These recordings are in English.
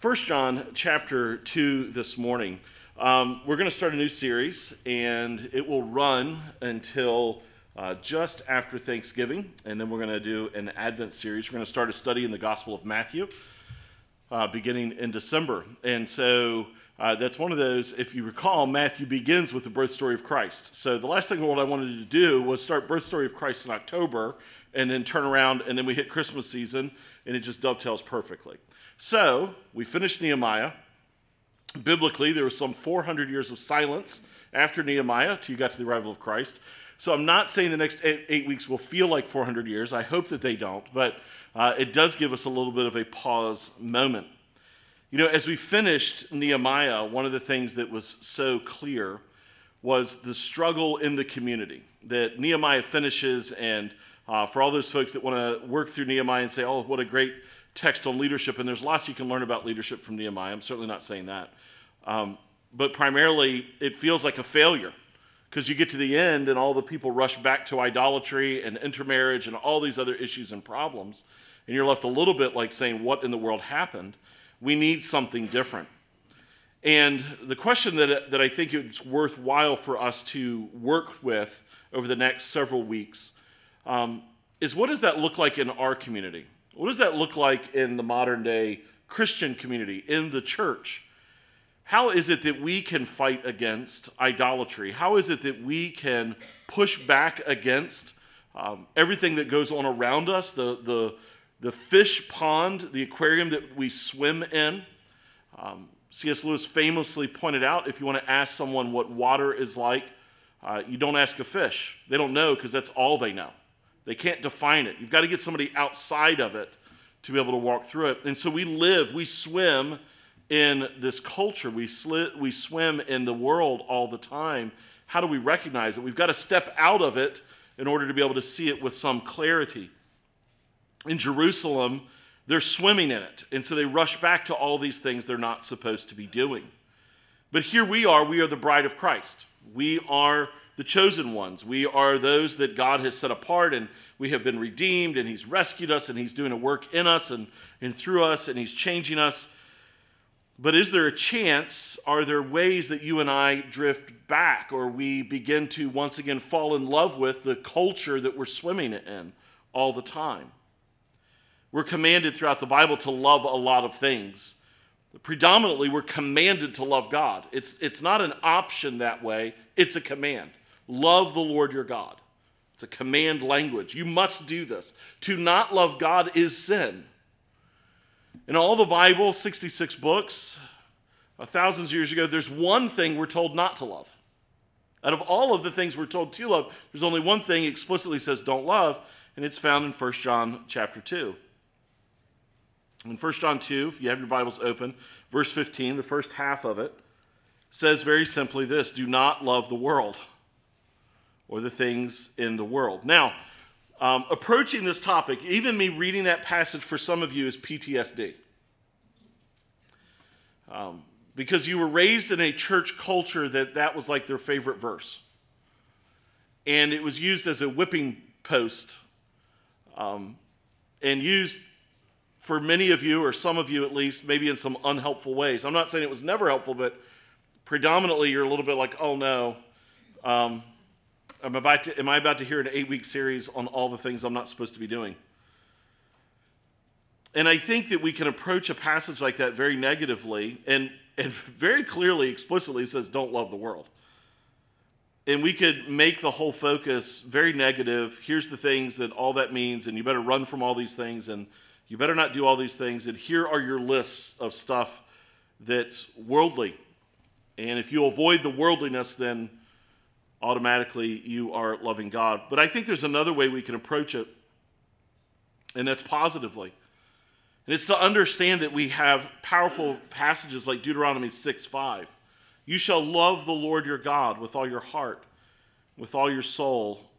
First John chapter 2 this morning. Um, we're going to start a new series, and it will run until uh, just after Thanksgiving, and then we're going to do an Advent series. We're going to start a study in the Gospel of Matthew uh, beginning in December. And so uh, that's one of those, if you recall, Matthew begins with the birth story of Christ. So the last thing what I wanted to do was start birth story of Christ in October, and then turn around, and then we hit Christmas season, and it just dovetails perfectly. So we finished Nehemiah. Biblically, there was some 400 years of silence after Nehemiah till you got to the arrival of Christ. So I'm not saying the next eight, eight weeks will feel like 400 years. I hope that they don't, but uh, it does give us a little bit of a pause moment. You know, as we finished Nehemiah, one of the things that was so clear was the struggle in the community that Nehemiah finishes. And uh, for all those folks that want to work through Nehemiah and say, oh, what a great text on leadership, and there's lots you can learn about leadership from Nehemiah. I'm certainly not saying that. Um, but primarily, it feels like a failure because you get to the end and all the people rush back to idolatry and intermarriage and all these other issues and problems. And you're left a little bit like saying, What in the world happened? We need something different. And the question that, that I think it's worthwhile for us to work with over the next several weeks um, is what does that look like in our community? What does that look like in the modern day Christian community, in the church? How is it that we can fight against idolatry? How is it that we can push back against um, everything that goes on around us, the, the, the fish pond, the aquarium that we swim in? Um, C.S. Lewis famously pointed out if you want to ask someone what water is like, uh, you don't ask a fish. They don't know because that's all they know. They can't define it. You've got to get somebody outside of it to be able to walk through it. And so we live, we swim in this culture, we, sli- we swim in the world all the time. How do we recognize it? We've got to step out of it in order to be able to see it with some clarity. In Jerusalem, they're swimming in it. And so they rush back to all these things they're not supposed to be doing. But here we are, we are the bride of Christ. We are the chosen ones. We are those that God has set apart and we have been redeemed and He's rescued us and He's doing a work in us and, and through us and He's changing us. But is there a chance? Are there ways that you and I drift back or we begin to once again fall in love with the culture that we're swimming in all the time? We're commanded throughout the Bible to love a lot of things. Predominantly, we're commanded to love God. It's, it's not an option that way, it's a command. Love the Lord your God. It's a command language. You must do this. To not love God is sin. In all the Bible, 66 books, thousands of years ago, there's one thing we're told not to love. Out of all of the things we're told to love, there's only one thing explicitly says don't love, and it's found in 1 John chapter 2. In 1 John 2, if you have your Bibles open, verse 15, the first half of it says very simply this do not love the world or the things in the world. Now, um, approaching this topic, even me reading that passage for some of you is PTSD. Um, because you were raised in a church culture that that was like their favorite verse. And it was used as a whipping post um, and used for many of you, or some of you at least, maybe in some unhelpful ways. I'm not saying it was never helpful, but predominantly you're a little bit like, oh no, um, I'm about to, am I about to hear an eight week series on all the things I'm not supposed to be doing? And I think that we can approach a passage like that very negatively and, and very clearly, explicitly says, don't love the world. And we could make the whole focus very negative. Here's the things that all that means, and you better run from all these things, and you better not do all these things. And here are your lists of stuff that's worldly. And if you avoid the worldliness, then automatically you are loving God. But I think there's another way we can approach it, and that's positively. And it's to understand that we have powerful passages like Deuteronomy 6 5. You shall love the Lord your God with all your heart, with all your soul,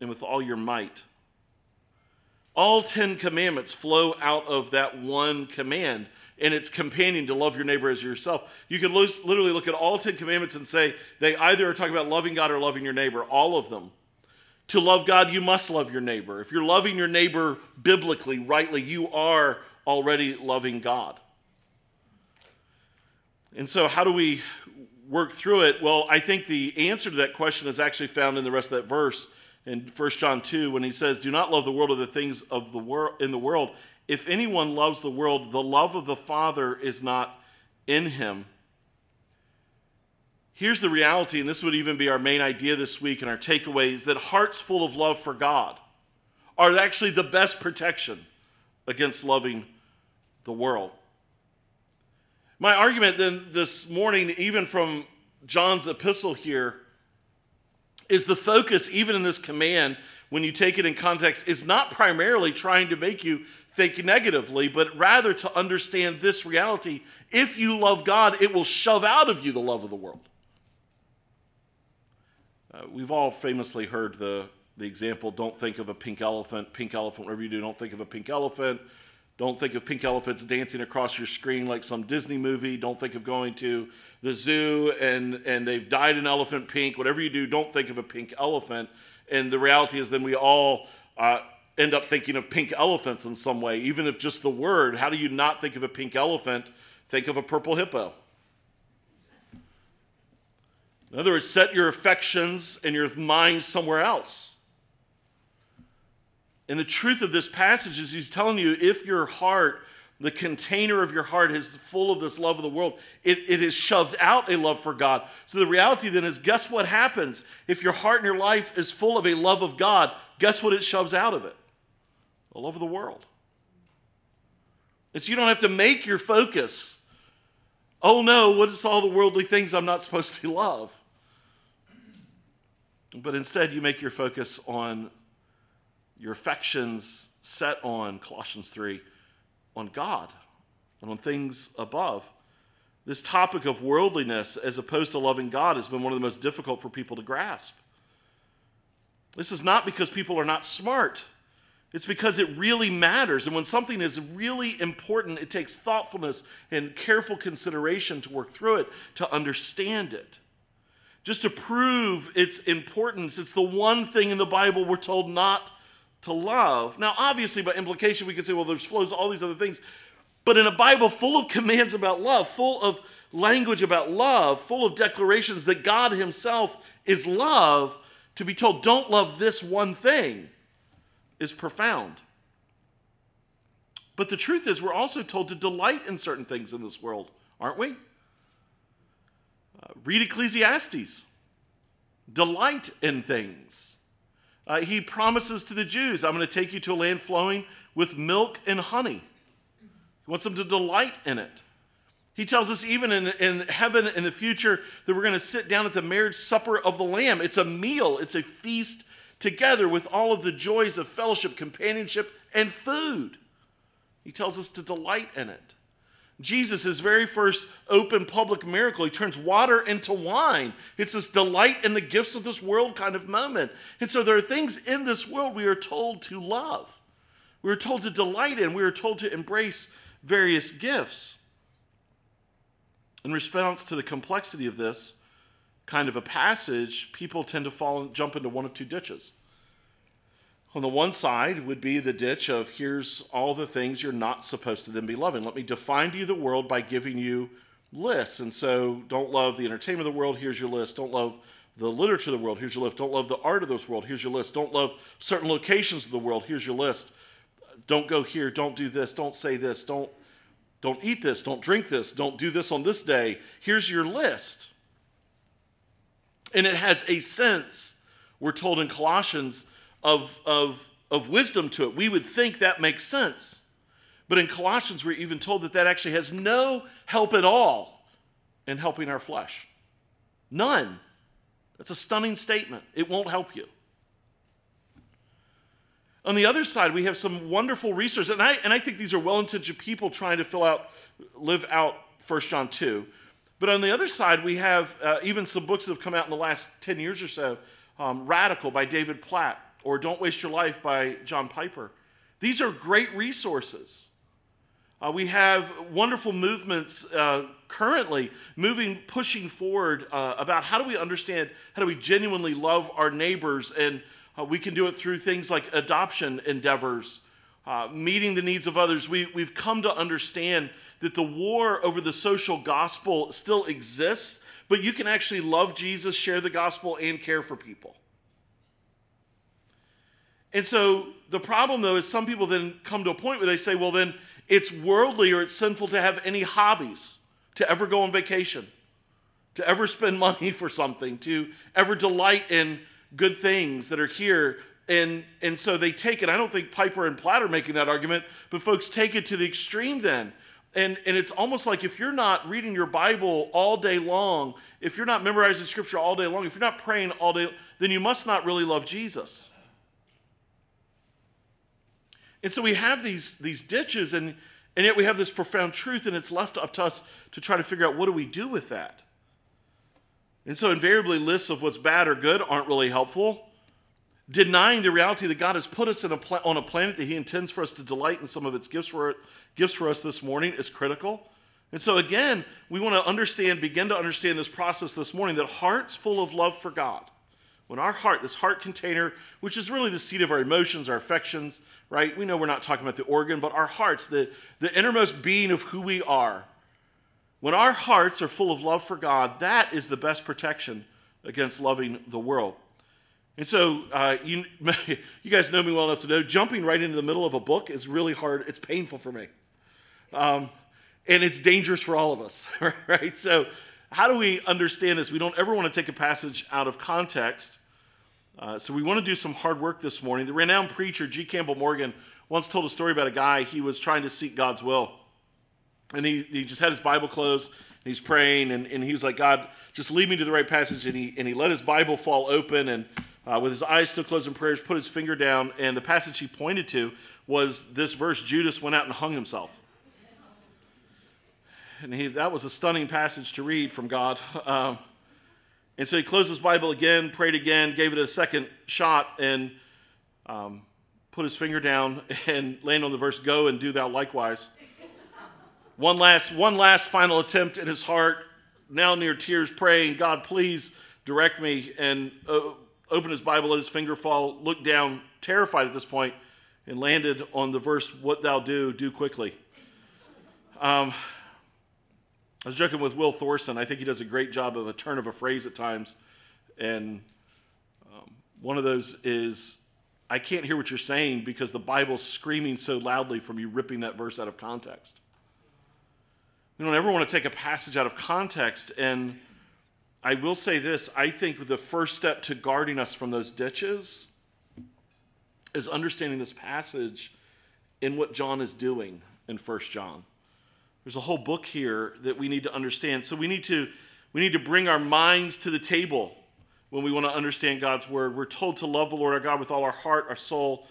and with all your might. All 10 commandments flow out of that one command and its companion to love your neighbor as yourself. You can literally look at all 10 commandments and say they either are talking about loving God or loving your neighbor, all of them. To love God, you must love your neighbor. If you're loving your neighbor biblically, rightly, you are already loving God. And so, how do we work through it? Well, I think the answer to that question is actually found in the rest of that verse in 1 John 2 when he says, Do not love the world or the things of the world in the world. If anyone loves the world, the love of the Father is not in him. Here's the reality, and this would even be our main idea this week and our takeaway is that hearts full of love for God are actually the best protection against loving the world. My argument then this morning, even from John's epistle here, is the focus, even in this command, when you take it in context, is not primarily trying to make you think negatively, but rather to understand this reality. If you love God, it will shove out of you the love of the world. Uh, we've all famously heard the, the example don't think of a pink elephant, pink elephant, whatever you do, don't think of a pink elephant. Don't think of pink elephants dancing across your screen like some Disney movie. Don't think of going to the zoo and, and they've dyed an elephant pink. Whatever you do, don't think of a pink elephant. And the reality is, then we all uh, end up thinking of pink elephants in some way, even if just the word. How do you not think of a pink elephant? Think of a purple hippo. In other words, set your affections and your mind somewhere else. And the truth of this passage is he's telling you if your heart, the container of your heart, is full of this love of the world, it, it has shoved out a love for God. So the reality then is guess what happens? If your heart and your life is full of a love of God, guess what it shoves out of it? A love of the world. And so you don't have to make your focus. Oh no, what is all the worldly things I'm not supposed to love? But instead, you make your focus on your affections set on, Colossians 3, on God and on things above. This topic of worldliness as opposed to loving God has been one of the most difficult for people to grasp. This is not because people are not smart. It's because it really matters. And when something is really important, it takes thoughtfulness and careful consideration to work through it, to understand it. Just to prove its importance, it's the one thing in the Bible we're told not to love. Now, obviously, by implication, we could say, well, there's flows all these other things. But in a Bible full of commands about love, full of language about love, full of declarations that God Himself is love, to be told, don't love this one thing is profound. But the truth is, we're also told to delight in certain things in this world, aren't we? Uh, read Ecclesiastes. Delight in things. Uh, he promises to the Jews, I'm going to take you to a land flowing with milk and honey. He wants them to delight in it. He tells us even in, in heaven in the future that we're going to sit down at the marriage supper of the Lamb. It's a meal, it's a feast together with all of the joys of fellowship, companionship, and food. He tells us to delight in it. Jesus, his very first open public miracle, he turns water into wine. It's this delight in the gifts of this world kind of moment. And so there are things in this world we are told to love, we are told to delight in, we are told to embrace various gifts. In response to the complexity of this kind of a passage, people tend to fall and jump into one of two ditches. On the one side would be the ditch of here's all the things you're not supposed to then be loving. Let me define to you the world by giving you lists. And so don't love the entertainment of the world, here's your list. Don't love the literature of the world, here's your list. Don't love the art of this world, here's your list. Don't love certain locations of the world, here's your list. Don't go here, don't do this, don't say this, don't don't eat this, don't drink this, don't do this on this day. Here's your list. And it has a sense, we're told in Colossians, of, of, of wisdom to it. We would think that makes sense. But in Colossians, we're even told that that actually has no help at all in helping our flesh. None. That's a stunning statement. It won't help you. On the other side, we have some wonderful research, and I, and I think these are well intentioned people trying to fill out, live out 1 John 2. But on the other side, we have uh, even some books that have come out in the last 10 years or so um, Radical by David Platt, or Don't Waste Your Life by John Piper. These are great resources. Uh, we have wonderful movements uh, currently moving, pushing forward uh, about how do we understand, how do we genuinely love our neighbors, and uh, we can do it through things like adoption endeavors, uh, meeting the needs of others. We, we've come to understand that the war over the social gospel still exists, but you can actually love Jesus, share the gospel, and care for people. And so the problem, though, is some people then come to a point where they say, well, then it's worldly or it's sinful to have any hobbies, to ever go on vacation, to ever spend money for something, to ever delight in good things that are here. And, and so they take it. I don't think Piper and Platt are making that argument, but folks take it to the extreme then. And, and it's almost like if you're not reading your Bible all day long, if you're not memorizing scripture all day long, if you're not praying all day, then you must not really love Jesus. And so we have these, these ditches, and, and yet we have this profound truth, and it's left up to us to try to figure out what do we do with that. And so, invariably, lists of what's bad or good aren't really helpful. Denying the reality that God has put us a pla- on a planet that He intends for us to delight in some of its gifts for, gifts for us this morning is critical. And so, again, we want to understand, begin to understand this process this morning that hearts full of love for God when our heart, this heart container, which is really the seat of our emotions, our affections, right? We know we're not talking about the organ, but our hearts, the, the innermost being of who we are. When our hearts are full of love for God, that is the best protection against loving the world. And so, uh, you, you guys know me well enough to know jumping right into the middle of a book is really hard. It's painful for me. Um, and it's dangerous for all of us, right? So, how do we understand this? We don't ever want to take a passage out of context uh, so we want to do some hard work this morning. The renowned preacher G. Campbell Morgan once told a story about a guy he was trying to seek God's will. And he, he just had his Bible closed and he's praying and, and he was like, God, just lead me to the right passage. And he, and he let his Bible fall open and uh, with his eyes still closed in prayers, put his finger down. And the passage he pointed to was this verse Judas went out and hung himself. And he, that was a stunning passage to read from God. Um, and so he closed his Bible again, prayed again, gave it a second shot, and um, put his finger down and landed on the verse, Go and do thou likewise. one last, one last final attempt in his heart, now near tears, praying, God, please direct me. And uh, opened his Bible, let his finger fall, looked down, terrified at this point, and landed on the verse, What thou do, do quickly. Um, I was joking with Will Thorson. I think he does a great job of a turn of a phrase at times. And um, one of those is, I can't hear what you're saying because the Bible's screaming so loudly from you ripping that verse out of context. We don't ever want to take a passage out of context. And I will say this I think the first step to guarding us from those ditches is understanding this passage in what John is doing in 1 John. There's a whole book here that we need to understand. So we need to we need to bring our minds to the table when we want to understand God's word. We're told to love the Lord our God with all our heart, our soul,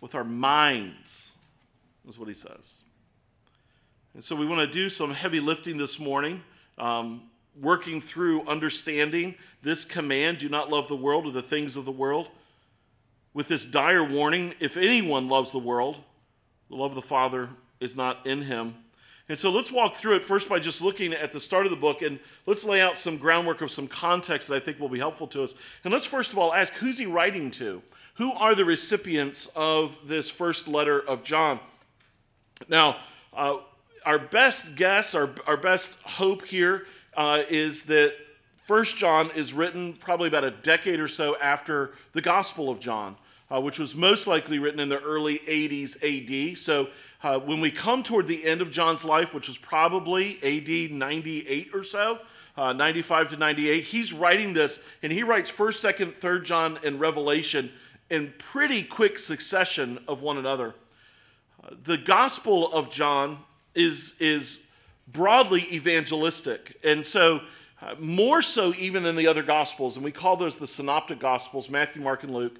with our minds. Is what he says. And so we want to do some heavy lifting this morning, um, working through understanding this command do not love the world or the things of the world. With this dire warning if anyone loves the world, the love of the Father is not in him. And so let's walk through it first by just looking at the start of the book and let's lay out some groundwork of some context that I think will be helpful to us. And let's first of all ask who's he writing to? Who are the recipients of this first letter of John? Now, uh, our best guess, our, our best hope here uh, is that First John is written probably about a decade or so after the Gospel of John, uh, which was most likely written in the early 80s AD. So uh, when we come toward the end of John's life, which is probably AD 98 or so, uh, 95 to 98, he's writing this, and he writes 1st, 2nd, 3rd John, and Revelation in pretty quick succession of one another. Uh, the Gospel of John is, is broadly evangelistic, and so uh, more so even than the other Gospels, and we call those the Synoptic Gospels Matthew, Mark, and Luke.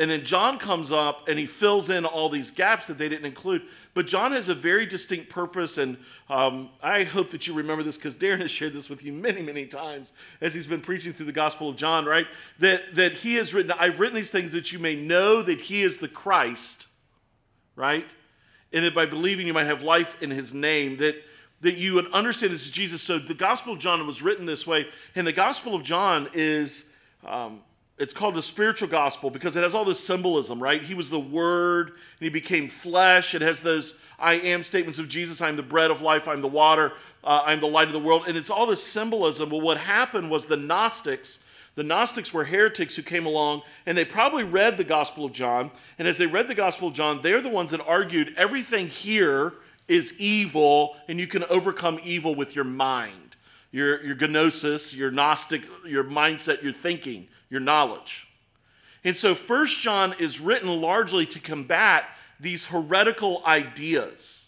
And then John comes up and he fills in all these gaps that they didn't include. But John has a very distinct purpose. And um, I hope that you remember this because Darren has shared this with you many, many times as he's been preaching through the Gospel of John, right? That, that he has written, I've written these things that you may know that he is the Christ, right? And that by believing you might have life in his name. That that you would understand this is Jesus. So the Gospel of John was written this way, and the Gospel of John is um, it's called the spiritual gospel because it has all this symbolism, right? He was the Word and he became flesh. It has those I am statements of Jesus I'm the bread of life, I'm the water, uh, I'm the light of the world. And it's all this symbolism. Well, what happened was the Gnostics, the Gnostics were heretics who came along and they probably read the Gospel of John. And as they read the Gospel of John, they're the ones that argued everything here is evil and you can overcome evil with your mind, your, your gnosis, your Gnostic, your mindset, your thinking your knowledge. And so First John is written largely to combat these heretical ideas.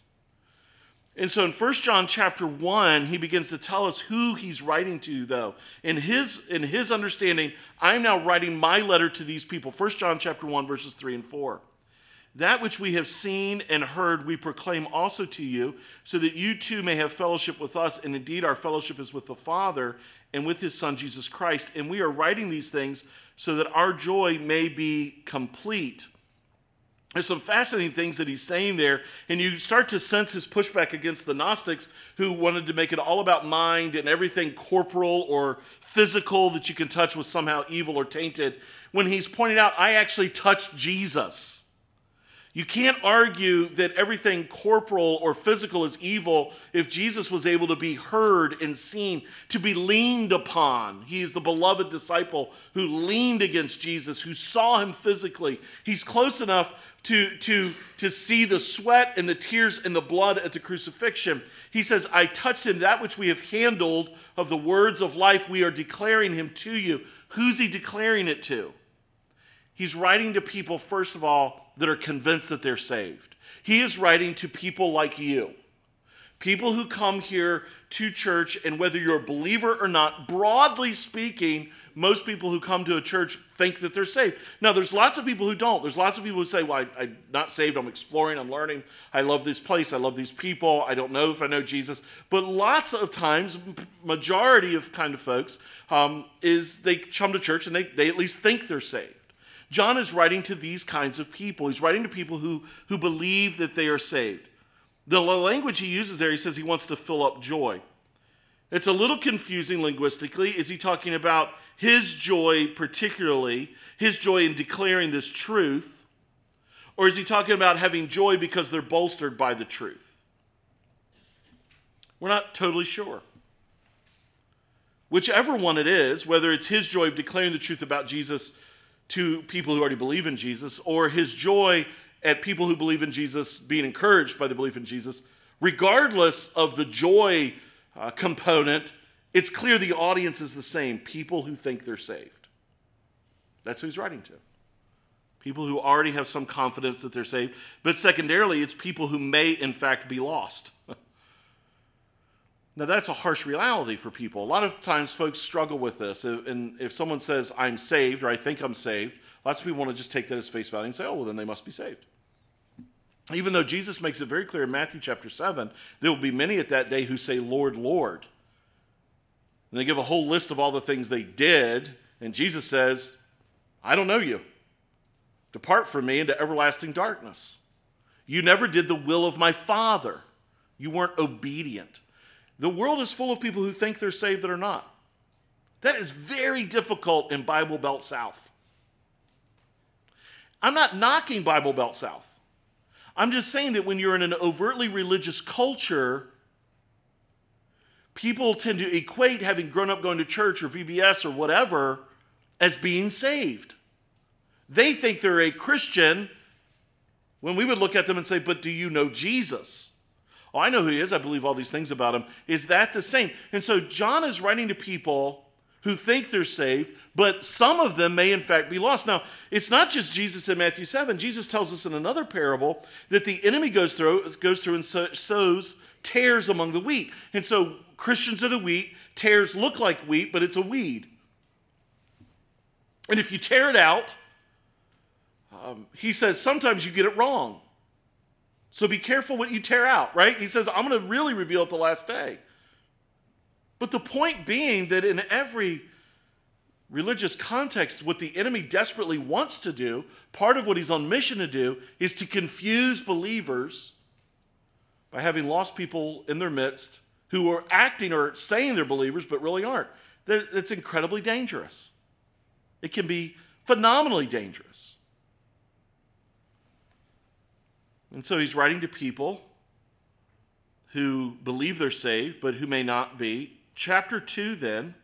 And so in First John chapter 1, he begins to tell us who he's writing to, though. In his, in his understanding, I'm now writing my letter to these people. First John chapter 1, verses 3 and 4. That which we have seen and heard, we proclaim also to you, so that you too may have fellowship with us. And indeed, our fellowship is with the Father and with his Son, Jesus Christ. And we are writing these things so that our joy may be complete. There's some fascinating things that he's saying there, and you start to sense his pushback against the Gnostics who wanted to make it all about mind and everything corporal or physical that you can touch was somehow evil or tainted. When he's pointing out, I actually touched Jesus. You can't argue that everything corporal or physical is evil if Jesus was able to be heard and seen, to be leaned upon. He is the beloved disciple who leaned against Jesus, who saw him physically. He's close enough to, to, to see the sweat and the tears and the blood at the crucifixion. He says, I touched him, that which we have handled of the words of life, we are declaring him to you. Who's he declaring it to? He's writing to people, first of all, that are convinced that they're saved. He is writing to people like you, people who come here to church, and whether you're a believer or not, broadly speaking, most people who come to a church think that they're saved. Now, there's lots of people who don't. There's lots of people who say, Well, I, am not saved. I'm exploring. I'm learning. I love this place. I love these people. I don't know if I know Jesus. But lots of times, majority of kind of folks um, is they come to church and they, they at least think they're saved. John is writing to these kinds of people. He's writing to people who, who believe that they are saved. The language he uses there, he says he wants to fill up joy. It's a little confusing linguistically. Is he talking about his joy, particularly, his joy in declaring this truth? Or is he talking about having joy because they're bolstered by the truth? We're not totally sure. Whichever one it is, whether it's his joy of declaring the truth about Jesus to people who already believe in Jesus, or his joy at people who believe in Jesus being encouraged by the belief in Jesus, regardless of the joy uh, component, it's clear the audience is the same people who think they're saved. That's who he's writing to. People who already have some confidence that they're saved. But secondarily, it's people who may, in fact, be lost. Now, that's a harsh reality for people. A lot of times, folks struggle with this. And if someone says, I'm saved, or I think I'm saved, lots of people want to just take that as face value and say, oh, well, then they must be saved. Even though Jesus makes it very clear in Matthew chapter 7, there will be many at that day who say, Lord, Lord. And they give a whole list of all the things they did. And Jesus says, I don't know you. Depart from me into everlasting darkness. You never did the will of my Father. You weren't obedient. The world is full of people who think they're saved that are not. That is very difficult in Bible Belt South. I'm not knocking Bible Belt South. I'm just saying that when you're in an overtly religious culture, people tend to equate having grown up going to church or VBS or whatever as being saved. They think they're a Christian when we would look at them and say, But do you know Jesus? Oh, I know who he is. I believe all these things about him. Is that the same? And so John is writing to people who think they're saved, but some of them may in fact be lost. Now, it's not just Jesus in Matthew 7. Jesus tells us in another parable that the enemy goes through, goes through and sows tares among the wheat. And so Christians are the wheat. Tares look like wheat, but it's a weed. And if you tear it out, um, he says sometimes you get it wrong. So be careful what you tear out, right? He says, I'm going to really reveal at the last day. But the point being that in every religious context, what the enemy desperately wants to do, part of what he's on mission to do, is to confuse believers by having lost people in their midst who are acting or saying they're believers but really aren't. It's incredibly dangerous. It can be phenomenally dangerous. And so he's writing to people who believe they're saved, but who may not be. Chapter 2, then,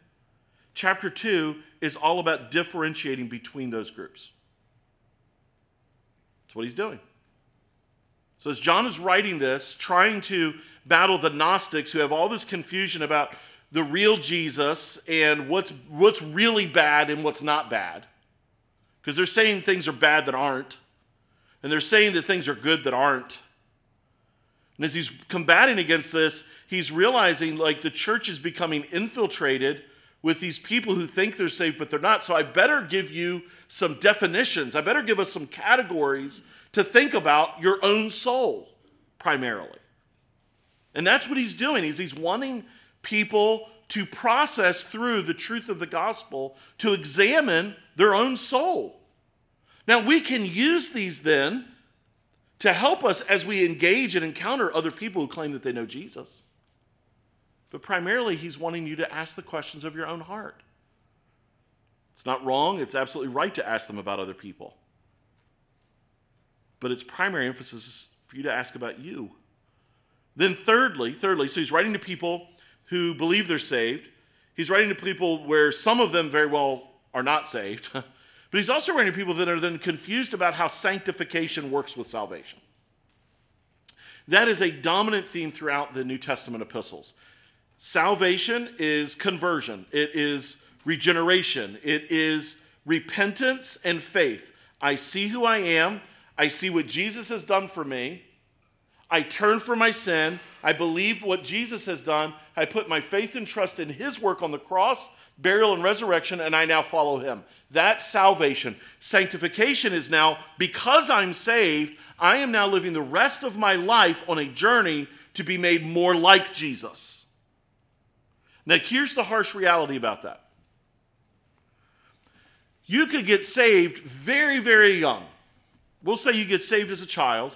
chapter 2 is all about differentiating between those groups. That's what he's doing. So, as John is writing this, trying to battle the Gnostics who have all this confusion about the real Jesus and what's, what's really bad and what's not bad, because they're saying things are bad that aren't, and they're saying that things are good that aren't. And as he's combating against this, he's realizing like the church is becoming infiltrated with these people who think they're saved, but they're not. So I better give you some definitions. I better give us some categories to think about your own soul primarily. And that's what he's doing. He's, he's wanting people to process through the truth of the gospel to examine their own soul. Now, we can use these then to help us as we engage and encounter other people who claim that they know Jesus. But primarily, he's wanting you to ask the questions of your own heart. It's not wrong, it's absolutely right to ask them about other people. But its primary emphasis is for you to ask about you. Then, thirdly, thirdly, so he's writing to people who believe they're saved. He's writing to people where some of them very well are not saved. but he's also writing to people that are then confused about how sanctification works with salvation. That is a dominant theme throughout the New Testament epistles. Salvation is conversion, it is regeneration, it is repentance and faith. I see who I am, I see what Jesus has done for me. I turn from my sin. I believe what Jesus has done. I put my faith and trust in his work on the cross, burial, and resurrection, and I now follow him. That's salvation. Sanctification is now, because I'm saved, I am now living the rest of my life on a journey to be made more like Jesus. Now, here's the harsh reality about that. You could get saved very, very young. We'll say you get saved as a child,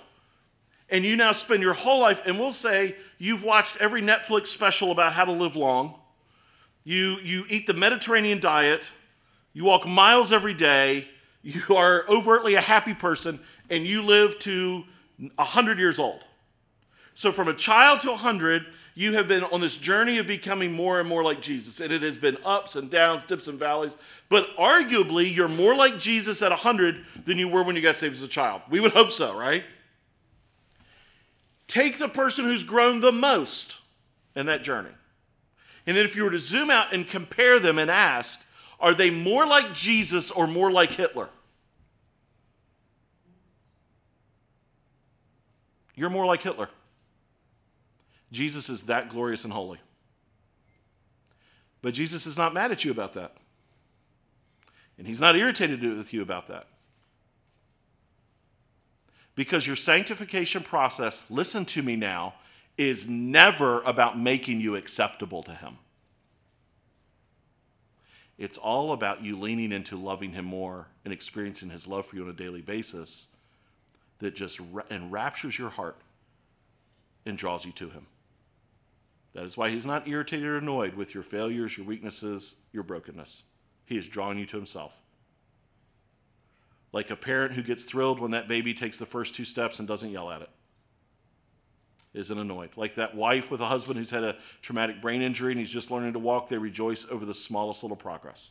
and you now spend your whole life, and we'll say you've watched every Netflix special about how to live long. You, you eat the Mediterranean diet, you walk miles every day, you are overtly a happy person, and you live to 100 years old. So, from a child to 100, you have been on this journey of becoming more and more like Jesus. And it has been ups and downs, dips and valleys. But arguably, you're more like Jesus at 100 than you were when you got saved as a child. We would hope so, right? Take the person who's grown the most in that journey. And then if you were to zoom out and compare them and ask, are they more like Jesus or more like Hitler? You're more like Hitler. Jesus is that glorious and holy. But Jesus is not mad at you about that. And he's not irritated with you about that. Because your sanctification process, listen to me now, is never about making you acceptable to him. It's all about you leaning into loving him more and experiencing his love for you on a daily basis that just enraptures your heart and draws you to him. That is why he's not irritated or annoyed with your failures, your weaknesses, your brokenness. He is drawing you to himself. Like a parent who gets thrilled when that baby takes the first two steps and doesn't yell at it. Isn't annoyed. Like that wife with a husband who's had a traumatic brain injury and he's just learning to walk, they rejoice over the smallest little progress.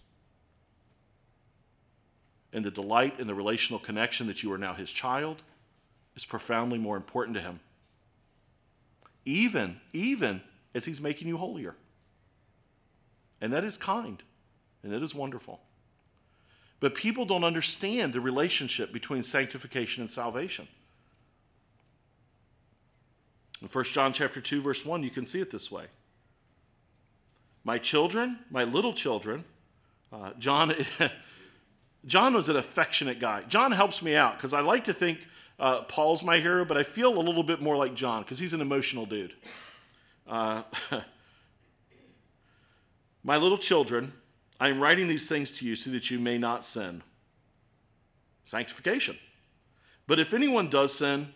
And the delight in the relational connection that you are now his child is profoundly more important to him. Even, even as He's making you holier. And that is kind and it is wonderful. But people don't understand the relationship between sanctification and salvation. In 1 John chapter 2 verse 1 you can see it this way. My children, my little children, uh, John John was an affectionate guy. John helps me out because I like to think uh, Paul's my hero, but I feel a little bit more like John because he's an emotional dude. Uh, My little children, I am writing these things to you so that you may not sin. Sanctification. But if anyone does sin,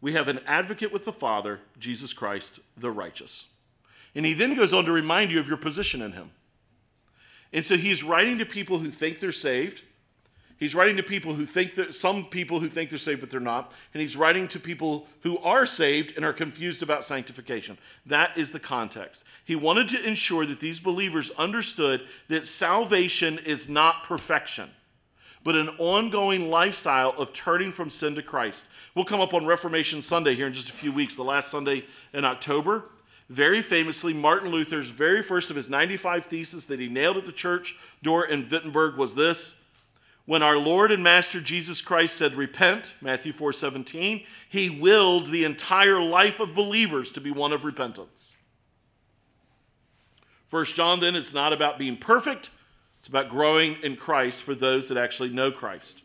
we have an advocate with the Father, Jesus Christ, the righteous. And he then goes on to remind you of your position in him. And so he's writing to people who think they're saved. He's writing to people who think that some people who think they're saved but they're not. And he's writing to people who are saved and are confused about sanctification. That is the context. He wanted to ensure that these believers understood that salvation is not perfection, but an ongoing lifestyle of turning from sin to Christ. We'll come up on Reformation Sunday here in just a few weeks, the last Sunday in October. Very famously, Martin Luther's very first of his 95 theses that he nailed at the church door in Wittenberg was this when our Lord and Master Jesus Christ said, Repent, Matthew 4 17, he willed the entire life of believers to be one of repentance. First John then is not about being perfect, it's about growing in Christ for those that actually know Christ.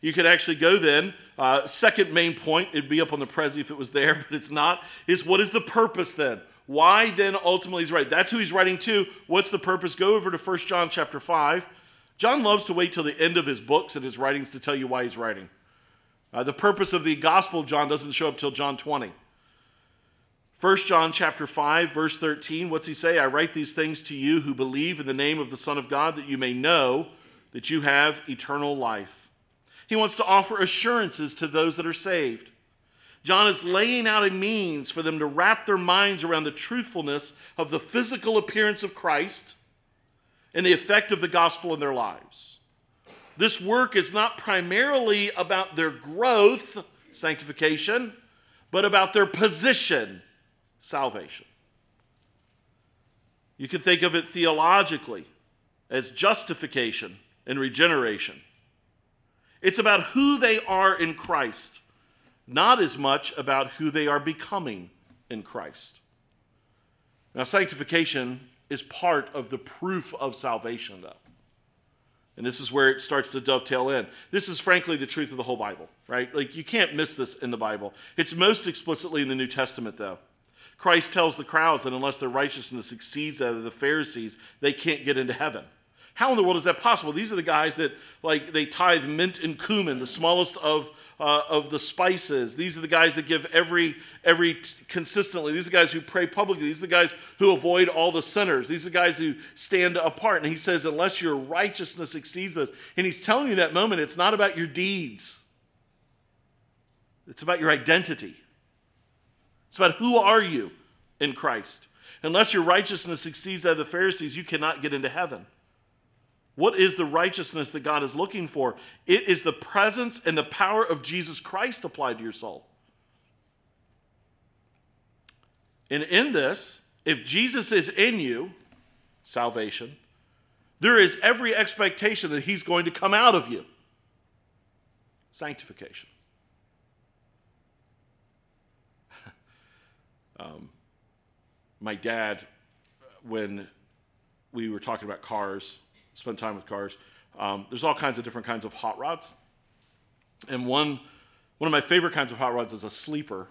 You could actually go then, uh, second main point, it'd be up on the Prezi if it was there, but it's not, is what is the purpose then? Why then ultimately he's right? That's who he's writing to. What's the purpose? Go over to 1 John chapter 5. John loves to wait till the end of his books and his writings to tell you why he's writing. Uh, the purpose of the Gospel John doesn't show up till John 20. 1 John chapter 5 verse 13 what's he say I write these things to you who believe in the name of the son of God that you may know that you have eternal life. He wants to offer assurances to those that are saved. John is laying out a means for them to wrap their minds around the truthfulness of the physical appearance of Christ and the effect of the gospel in their lives. This work is not primarily about their growth, sanctification, but about their position, salvation. You can think of it theologically as justification and regeneration. It's about who they are in Christ, not as much about who they are becoming in Christ. Now, sanctification is part of the proof of salvation, though. And this is where it starts to dovetail in. This is frankly the truth of the whole Bible, right? Like you can't miss this in the Bible. It's most explicitly in the New Testament, though. Christ tells the crowds that unless their righteousness exceeds that of the Pharisees, they can't get into heaven. How in the world is that possible? These are the guys that like they tithe mint and cumin, the smallest of uh, of the spices. These are the guys that give every every t- consistently. These are the guys who pray publicly. These are the guys who avoid all the sinners. These are the guys who stand apart. And he says, unless your righteousness exceeds those, and he's telling you that moment, it's not about your deeds. It's about your identity. It's about who are you in Christ. Unless your righteousness exceeds that of the Pharisees, you cannot get into heaven. What is the righteousness that God is looking for? It is the presence and the power of Jesus Christ applied to your soul. And in this, if Jesus is in you, salvation, there is every expectation that he's going to come out of you. Sanctification. Um, my dad, when we were talking about cars, spend time with cars. Um, there's all kinds of different kinds of hot rods. And one, one of my favorite kinds of hot rods is a sleeper.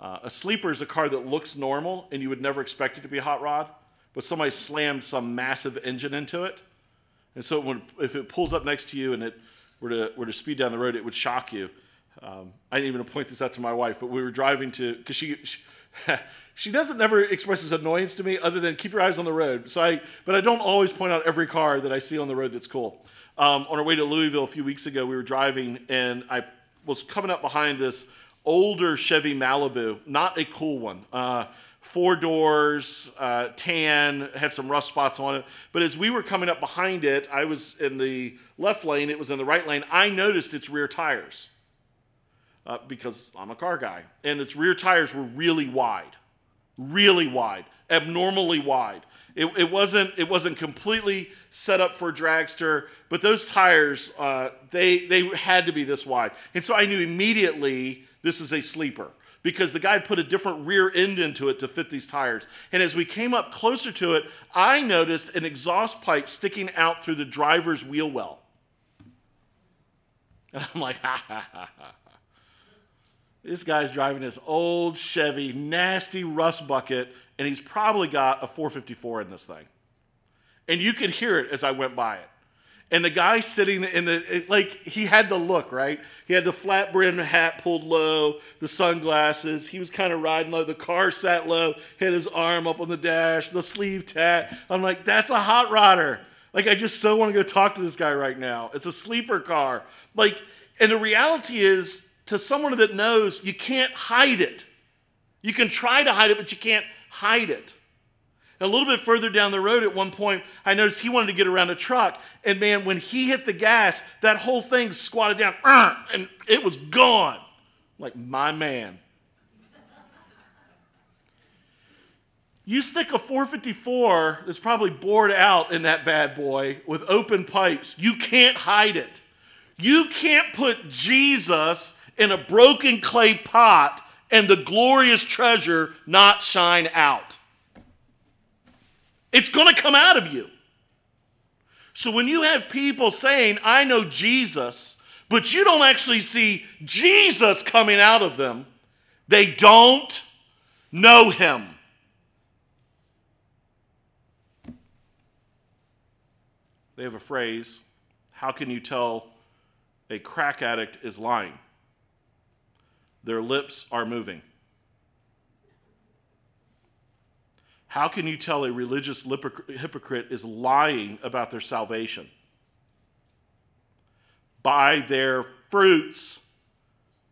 Uh, a sleeper is a car that looks normal and you would never expect it to be a hot rod, but somebody slammed some massive engine into it. And so if it pulls up next to you and it were to, were to speed down the road, it would shock you. Um, I didn't even point this out to my wife, but we were driving to, because she, she she doesn't never expresses annoyance to me other than keep your eyes on the road. So I, but I don't always point out every car that I see on the road that's cool. Um, on our way to Louisville a few weeks ago, we were driving and I was coming up behind this older Chevy Malibu, not a cool one. Uh, four doors, uh, tan, had some rust spots on it. But as we were coming up behind it, I was in the left lane, it was in the right lane. I noticed its rear tires uh, because I'm a car guy. And its rear tires were really wide, really wide, abnormally wide. It, it, wasn't, it wasn't completely set up for a dragster, but those tires, uh, they, they had to be this wide. And so I knew immediately this is a sleeper because the guy put a different rear end into it to fit these tires. And as we came up closer to it, I noticed an exhaust pipe sticking out through the driver's wheel well. And I'm like, ha ha ha ha. This guy's driving this old Chevy, nasty rust bucket, and he's probably got a 454 in this thing. And you could hear it as I went by it. And the guy sitting in the, like, he had the look, right? He had the flat brim hat pulled low, the sunglasses. He was kind of riding low. The car sat low, had his arm up on the dash, the sleeve tat. I'm like, that's a hot rodder. Like, I just so want to go talk to this guy right now. It's a sleeper car. Like, and the reality is, to someone that knows, you can't hide it. You can try to hide it, but you can't hide it. A little bit further down the road, at one point, I noticed he wanted to get around a truck. And man, when he hit the gas, that whole thing squatted down and it was gone. Like, my man. You stick a 454 that's probably bored out in that bad boy with open pipes, you can't hide it. You can't put Jesus in a broken clay pot and the glorious treasure not shine out. It's going to come out of you. So when you have people saying, I know Jesus, but you don't actually see Jesus coming out of them, they don't know him. They have a phrase how can you tell a crack addict is lying? Their lips are moving. How can you tell a religious hypocrite is lying about their salvation? By their fruits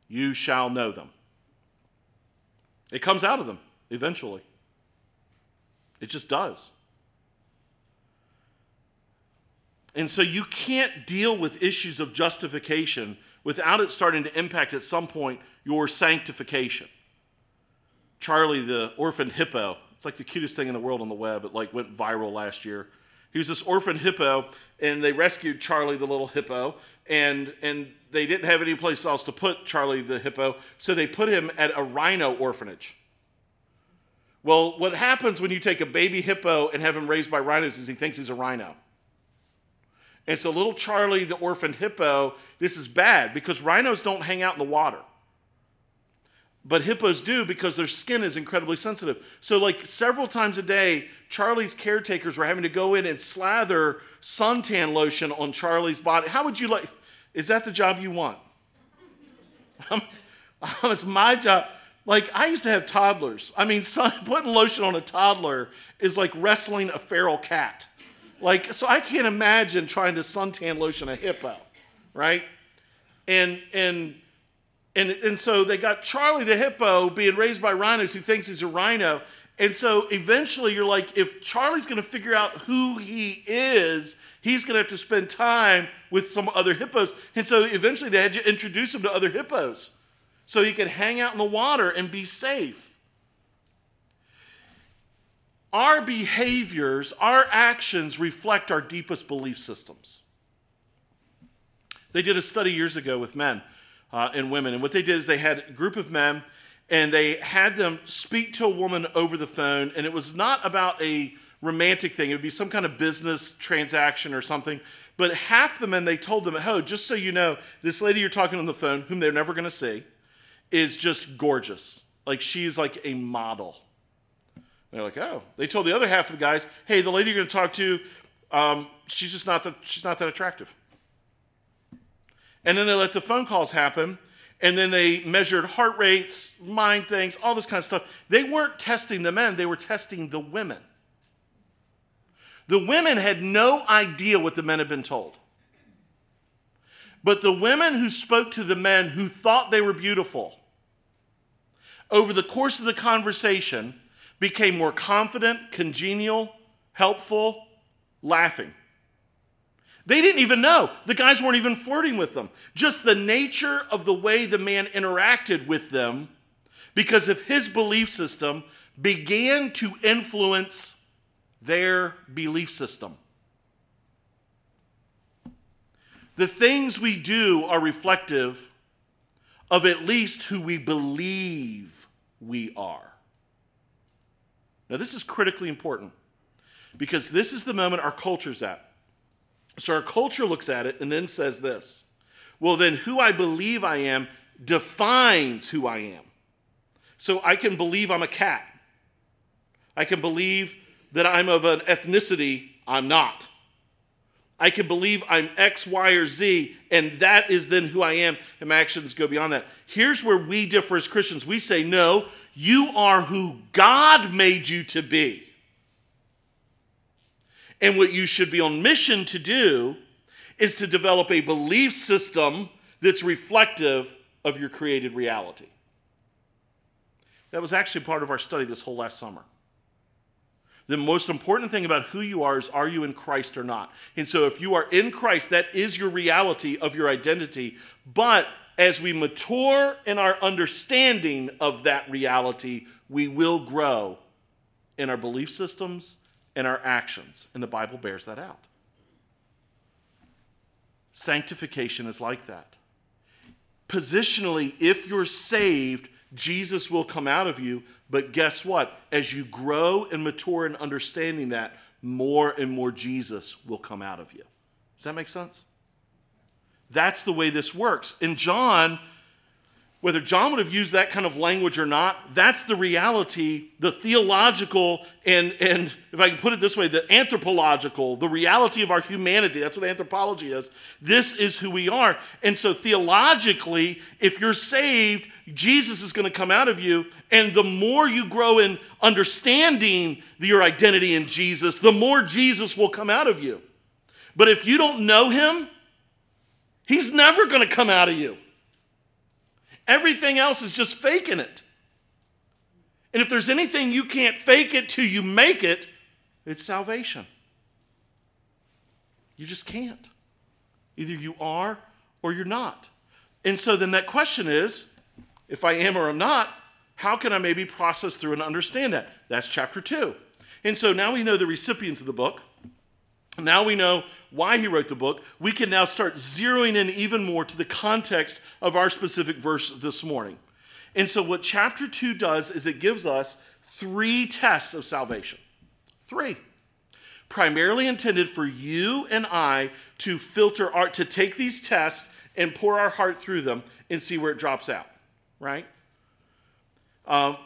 you shall know them. It comes out of them eventually. It just does. And so you can't deal with issues of justification without it starting to impact at some point your sanctification. Charlie the orphan hippo it's like the cutest thing in the world on the web. It like went viral last year. He was this orphan hippo, and they rescued Charlie the little hippo, and and they didn't have any place else to put Charlie the hippo, so they put him at a rhino orphanage. Well, what happens when you take a baby hippo and have him raised by rhinos is he thinks he's a rhino. And so little Charlie the orphan hippo, this is bad because rhinos don't hang out in the water. But hippos do because their skin is incredibly sensitive. So, like several times a day, Charlie's caretakers were having to go in and slather suntan lotion on Charlie's body. How would you like? Is that the job you want? Um, um, it's my job. Like, I used to have toddlers. I mean, sun, putting lotion on a toddler is like wrestling a feral cat. Like, so I can't imagine trying to suntan lotion a hippo, right? And, and, and, and so they got Charlie the hippo being raised by rhinos who thinks he's a rhino. And so eventually you're like, if Charlie's going to figure out who he is, he's going to have to spend time with some other hippos. And so eventually they had to introduce him to other hippos so he could hang out in the water and be safe. Our behaviors, our actions reflect our deepest belief systems. They did a study years ago with men uh, and women. And what they did is they had a group of men and they had them speak to a woman over the phone. And it was not about a romantic thing, it would be some kind of business transaction or something. But half the men, they told them, oh, just so you know, this lady you're talking on the phone, whom they're never going to see, is just gorgeous. Like she's like a model. they're like, oh. They told the other half of the guys, hey, the lady you're going to talk to, um, she's just not that, she's not that attractive. And then they let the phone calls happen. And then they measured heart rates, mind things, all this kind of stuff. They weren't testing the men, they were testing the women. The women had no idea what the men had been told. But the women who spoke to the men who thought they were beautiful, over the course of the conversation, became more confident, congenial, helpful, laughing. They didn't even know. The guys weren't even flirting with them. Just the nature of the way the man interacted with them, because of his belief system, began to influence their belief system. The things we do are reflective of at least who we believe we are. Now, this is critically important because this is the moment our culture's at. So our culture looks at it and then says this well, then who I believe I am defines who I am. So I can believe I'm a cat. I can believe that I'm of an ethnicity I'm not. I can believe I'm X, Y, or Z, and that is then who I am, and my actions go beyond that. Here's where we differ as Christians. We say, no, you are who God made you to be. And what you should be on mission to do is to develop a belief system that's reflective of your created reality. That was actually part of our study this whole last summer. The most important thing about who you are is are you in Christ or not? And so if you are in Christ, that is your reality of your identity. But as we mature in our understanding of that reality, we will grow in our belief systems and our actions. And the Bible bears that out. Sanctification is like that. Positionally, if you're saved, Jesus will come out of you. But guess what? As you grow and mature in understanding that, more and more Jesus will come out of you. Does that make sense? That's the way this works. In John, whether John would have used that kind of language or not, that's the reality, the theological, and, and if I can put it this way, the anthropological, the reality of our humanity. That's what anthropology is. This is who we are. And so, theologically, if you're saved, Jesus is going to come out of you. And the more you grow in understanding your identity in Jesus, the more Jesus will come out of you. But if you don't know him, he's never going to come out of you. Everything else is just faking it. And if there's anything you can't fake it till you make it, it's salvation. You just can't. Either you are or you're not. And so then that question is if I am or I'm not, how can I maybe process through and understand that? That's chapter two. And so now we know the recipients of the book. Now we know why he wrote the book. We can now start zeroing in even more to the context of our specific verse this morning. And so, what chapter 2 does is it gives us three tests of salvation. Three. Primarily intended for you and I to filter our, to take these tests and pour our heart through them and see where it drops out, right? Um,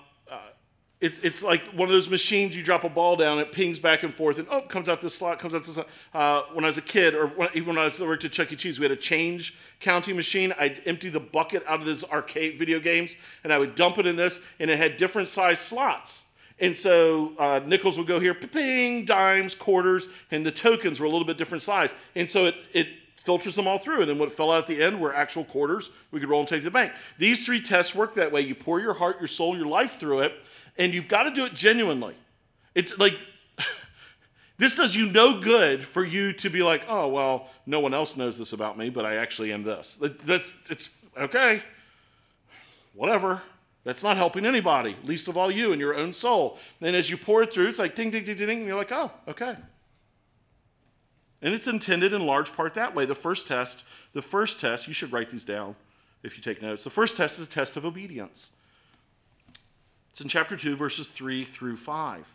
it's, it's like one of those machines you drop a ball down, it pings back and forth, and oh, comes out this slot, comes out this slot. Uh, when I was a kid, or when, even when I worked at Chuck E. Cheese, we had a change counting machine. I'd empty the bucket out of this arcade video games, and I would dump it in this, and it had different size slots. And so uh, nickels would go here, ping, dimes, quarters, and the tokens were a little bit different size. And so it, it filters them all through. And then what fell out at the end were actual quarters we could roll and take to the bank. These three tests work that way. You pour your heart, your soul, your life through it, and you've got to do it genuinely. It's like, this does you no good for you to be like, oh, well, no one else knows this about me, but I actually am this. That's, it's okay, whatever. That's not helping anybody, least of all you and your own soul. And as you pour it through, it's like ding, ding, ding, ding, ding, and you're like, oh, okay. And it's intended in large part that way. The first test, the first test, you should write these down if you take notes. The first test is a test of obedience. It's in chapter 2, verses 3 through 5.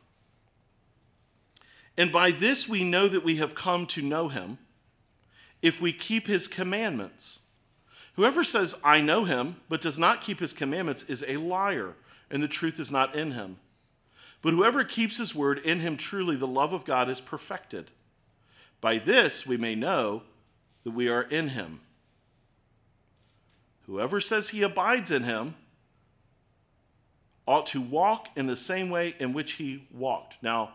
And by this we know that we have come to know him if we keep his commandments. Whoever says, I know him, but does not keep his commandments is a liar, and the truth is not in him. But whoever keeps his word, in him truly the love of God is perfected. By this we may know that we are in him. Whoever says he abides in him, ought to walk in the same way in which he walked. Now,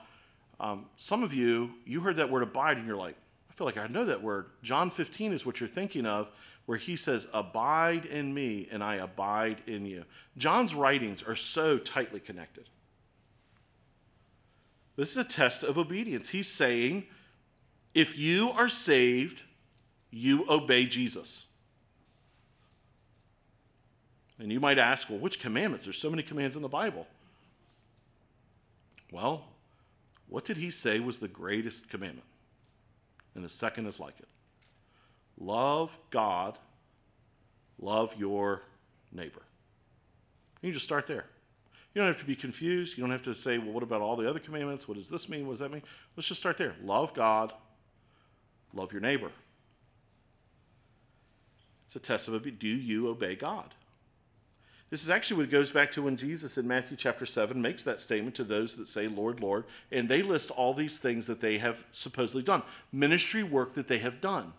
um, some of you, you heard that word abide and you're like, I feel like I know that word. John 15 is what you're thinking of, where he says, Abide in me and I abide in you. John's writings are so tightly connected. This is a test of obedience. He's saying, if you are saved, you obey Jesus. And you might ask, well, which commandments? There's so many commands in the Bible. Well, what did he say was the greatest commandment? And the second is like it love God, love your neighbor. You just start there. You don't have to be confused. You don't have to say, well, what about all the other commandments? What does this mean? What does that mean? Let's just start there. Love God, love your neighbor. It's a test of do you obey God? This is actually what goes back to when Jesus in Matthew chapter 7 makes that statement to those that say, Lord, Lord, and they list all these things that they have supposedly done, ministry work that they have done.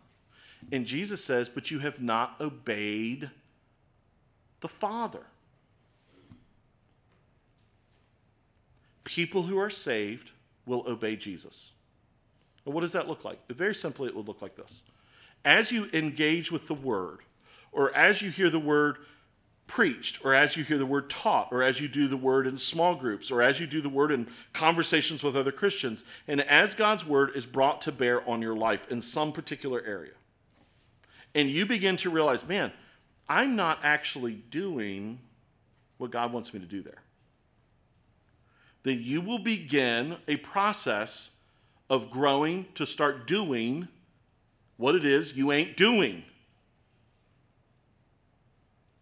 And Jesus says, But you have not obeyed the Father. People who are saved will obey Jesus. And what does that look like? Very simply, it would look like this. As you engage with the Word, or as you hear the Word preached, or as you hear the Word taught, or as you do the Word in small groups, or as you do the Word in conversations with other Christians, and as God's Word is brought to bear on your life in some particular area, and you begin to realize, man, I'm not actually doing what God wants me to do there, then you will begin a process of growing to start doing what it is you ain't doing.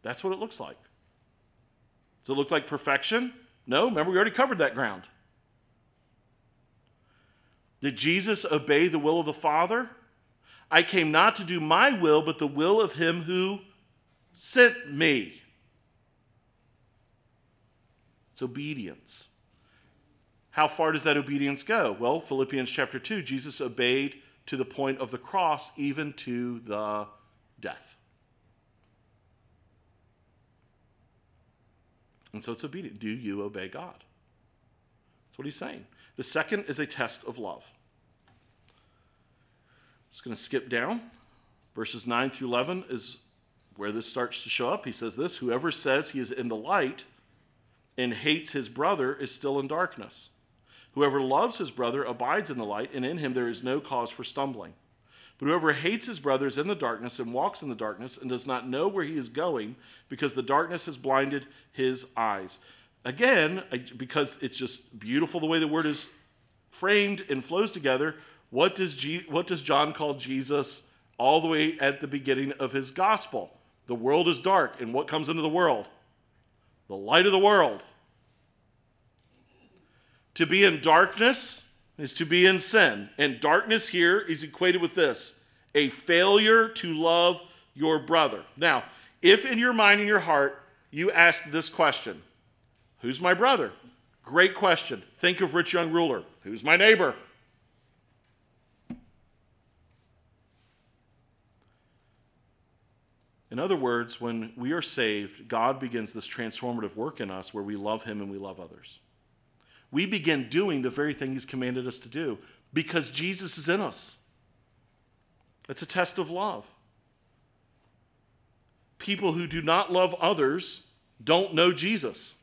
That's what it looks like. Does it look like perfection? No, remember, we already covered that ground. Did Jesus obey the will of the Father? I came not to do my will, but the will of him who sent me. It's obedience. How far does that obedience go? Well, Philippians chapter 2, Jesus obeyed to the point of the cross, even to the death. And so it's obedient. Do you obey God? That's what he's saying. The second is a test of love. Just going to skip down. Verses 9 through 11 is where this starts to show up. He says this Whoever says he is in the light and hates his brother is still in darkness. Whoever loves his brother abides in the light, and in him there is no cause for stumbling. But whoever hates his brother is in the darkness and walks in the darkness and does not know where he is going because the darkness has blinded his eyes. Again, because it's just beautiful the way the word is framed and flows together, what does, G- what does John call Jesus all the way at the beginning of his gospel? The world is dark, and what comes into the world? The light of the world. To be in darkness is to be in sin. And darkness here is equated with this a failure to love your brother. Now, if in your mind and your heart you ask this question Who's my brother? Great question. Think of rich young ruler. Who's my neighbor? In other words, when we are saved, God begins this transformative work in us where we love Him and we love others we begin doing the very thing He's commanded us to do because Jesus is in us. It's a test of love. People who do not love others don't know Jesus.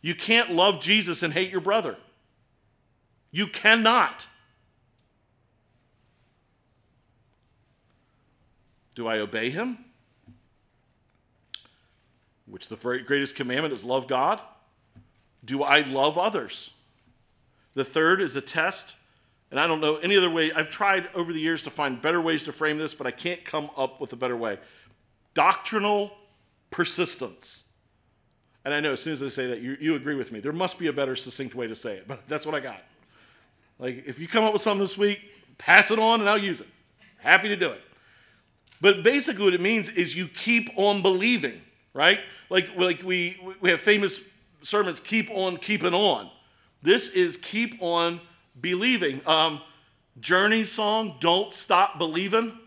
You can't love Jesus and hate your brother. You cannot. Do I obey him? Which the greatest commandment is love God? Do I love others? The third is a test. And I don't know any other way. I've tried over the years to find better ways to frame this, but I can't come up with a better way. Doctrinal persistence. And I know as soon as I say that, you, you agree with me. There must be a better succinct way to say it, but that's what I got. Like, if you come up with something this week, pass it on and I'll use it. Happy to do it. But basically, what it means is you keep on believing, right? Like, like we, we have famous sermons, keep on keeping on. This is keep on believing. Um, Journey song, Don't Stop Believing.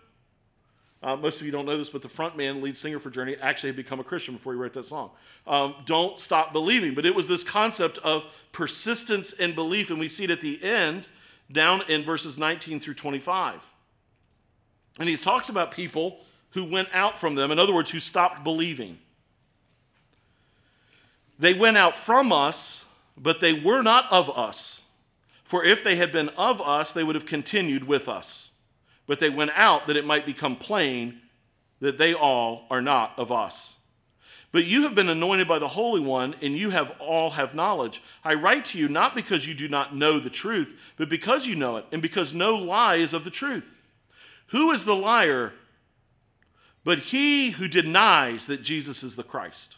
Uh, most of you don't know this, but the front man, lead singer for Journey, actually had become a Christian before he wrote that song. Um, don't stop believing. But it was this concept of persistence and belief, and we see it at the end down in verses 19 through 25. And he talks about people who went out from them, in other words, who stopped believing. They went out from us, but they were not of us. For if they had been of us, they would have continued with us. But they went out that it might become plain that they all are not of us. But you have been anointed by the Holy One, and you have all have knowledge. I write to you not because you do not know the truth, but because you know it, and because no lie is of the truth. Who is the liar but he who denies that Jesus is the Christ?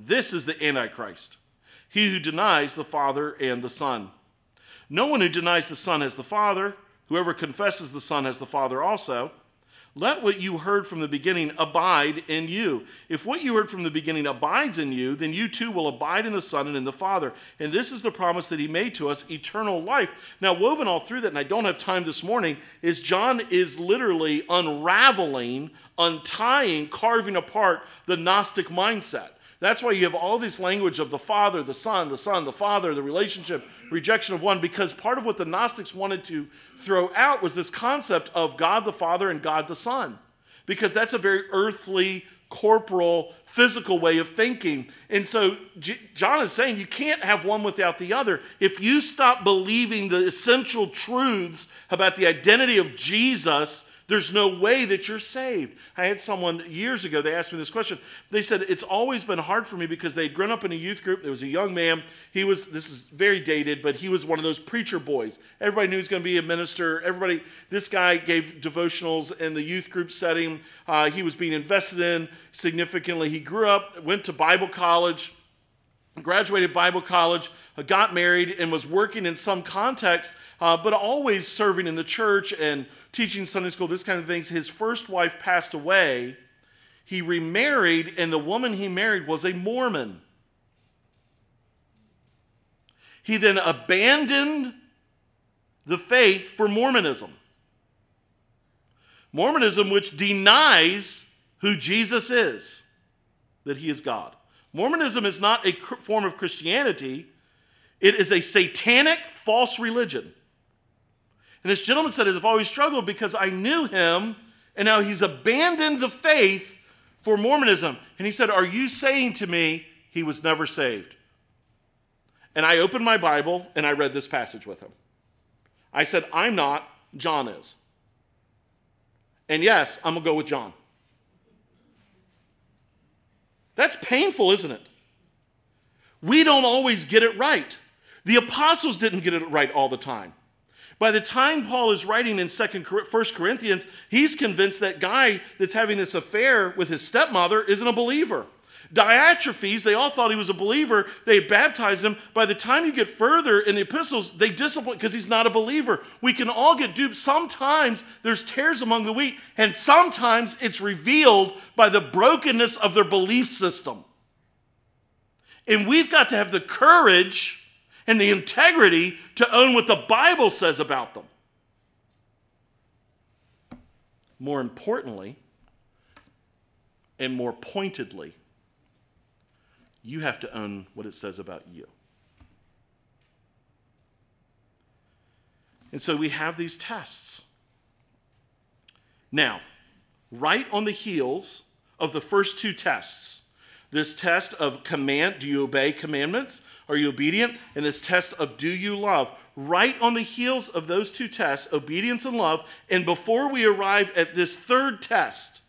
This is the Antichrist, he who denies the Father and the Son. No one who denies the Son has the Father. Whoever confesses the Son has the Father also. let what you heard from the beginning abide in you. If what you heard from the beginning abides in you, then you too will abide in the Son and in the Father. And this is the promise that he made to us eternal life. Now, woven all through that, and I don't have time this morning, is John is literally unraveling, untying, carving apart the Gnostic mindset. That's why you have all this language of the Father, the Son, the Son, the Father, the relationship, rejection of one, because part of what the Gnostics wanted to throw out was this concept of God the Father and God the Son, because that's a very earthly, corporal, physical way of thinking. And so John is saying you can't have one without the other. If you stop believing the essential truths about the identity of Jesus, there's no way that you're saved. I had someone years ago, they asked me this question. They said, It's always been hard for me because they'd grown up in a youth group. There was a young man. He was, this is very dated, but he was one of those preacher boys. Everybody knew he was going to be a minister. Everybody, this guy gave devotionals in the youth group setting. Uh, he was being invested in significantly. He grew up, went to Bible college, graduated Bible college, uh, got married, and was working in some context, uh, but always serving in the church and teaching Sunday school, this kind of things. His first wife passed away. He remarried, and the woman he married was a Mormon. He then abandoned the faith for Mormonism. Mormonism, which denies who Jesus is, that he is God. Mormonism is not a form of Christianity, it is a satanic false religion. And this gentleman said, I've always struggled because I knew him and now he's abandoned the faith for Mormonism. And he said, Are you saying to me he was never saved? And I opened my Bible and I read this passage with him. I said, I'm not, John is. And yes, I'm going to go with John. That's painful, isn't it? We don't always get it right. The apostles didn't get it right all the time. By the time Paul is writing in Second, 1 Corinthians, he's convinced that guy that's having this affair with his stepmother isn't a believer. Diotrephes, they all thought he was a believer. They baptized him. By the time you get further in the epistles, they discipline because he's not a believer. We can all get duped. Sometimes there's tares among the wheat, and sometimes it's revealed by the brokenness of their belief system. And we've got to have the courage and the integrity to own what the Bible says about them. More importantly, and more pointedly, you have to own what it says about you. And so we have these tests. Now, right on the heels of the first two tests, this test of command, do you obey commandments? Are you obedient? And this test of do you love? Right on the heels of those two tests, obedience and love, and before we arrive at this third test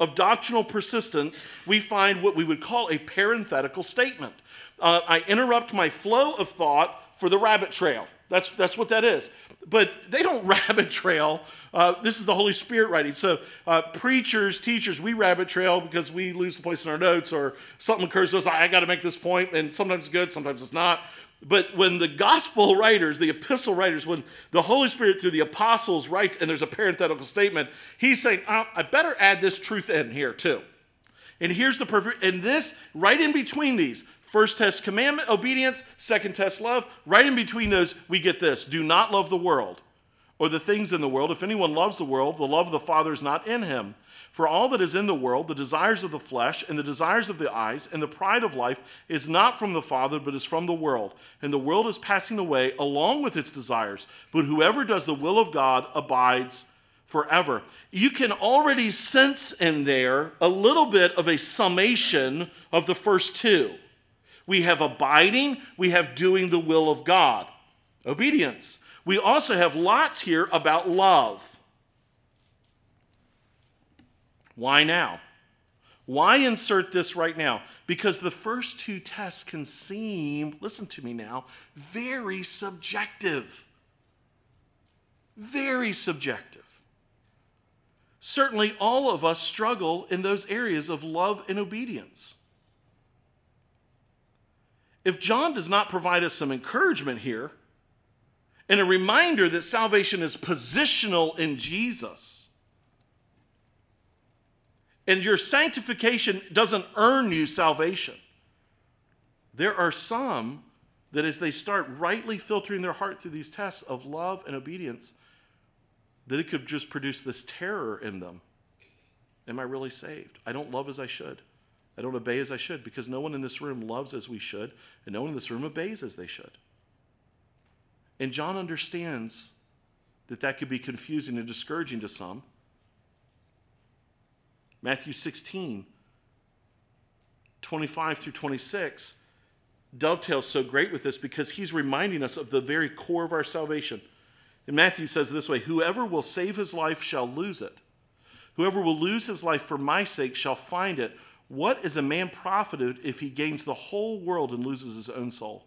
of doctrinal persistence, we find what we would call a parenthetical statement. Uh, I interrupt my flow of thought for the rabbit trail. That's, that's what that is. But they don't rabbit trail. Uh, this is the Holy Spirit writing. So, uh, preachers, teachers, we rabbit trail because we lose the place in our notes or something occurs to us. I, I got to make this point, and sometimes it's good, sometimes it's not. But when the gospel writers, the epistle writers, when the Holy Spirit through the apostles writes and there's a parenthetical statement, he's saying, oh, I better add this truth in here too. And here's the perfect, and this right in between these, First test commandment, obedience. Second test love. Right in between those, we get this do not love the world or the things in the world. If anyone loves the world, the love of the Father is not in him. For all that is in the world, the desires of the flesh and the desires of the eyes and the pride of life is not from the Father, but is from the world. And the world is passing away along with its desires. But whoever does the will of God abides forever. You can already sense in there a little bit of a summation of the first two. We have abiding, we have doing the will of God, obedience. We also have lots here about love. Why now? Why insert this right now? Because the first two tests can seem, listen to me now, very subjective. Very subjective. Certainly, all of us struggle in those areas of love and obedience. If John does not provide us some encouragement here and a reminder that salvation is positional in Jesus, And your sanctification doesn't earn you salvation. There are some that as they start rightly filtering their heart through these tests of love and obedience, that it could just produce this terror in them. Am I really saved? I don't love as I should. I don't obey as I should because no one in this room loves as we should, and no one in this room obeys as they should. And John understands that that could be confusing and discouraging to some. Matthew 16, 25 through 26 dovetails so great with this because he's reminding us of the very core of our salvation. And Matthew says this way Whoever will save his life shall lose it. Whoever will lose his life for my sake shall find it. What is a man profited if he gains the whole world and loses his own soul?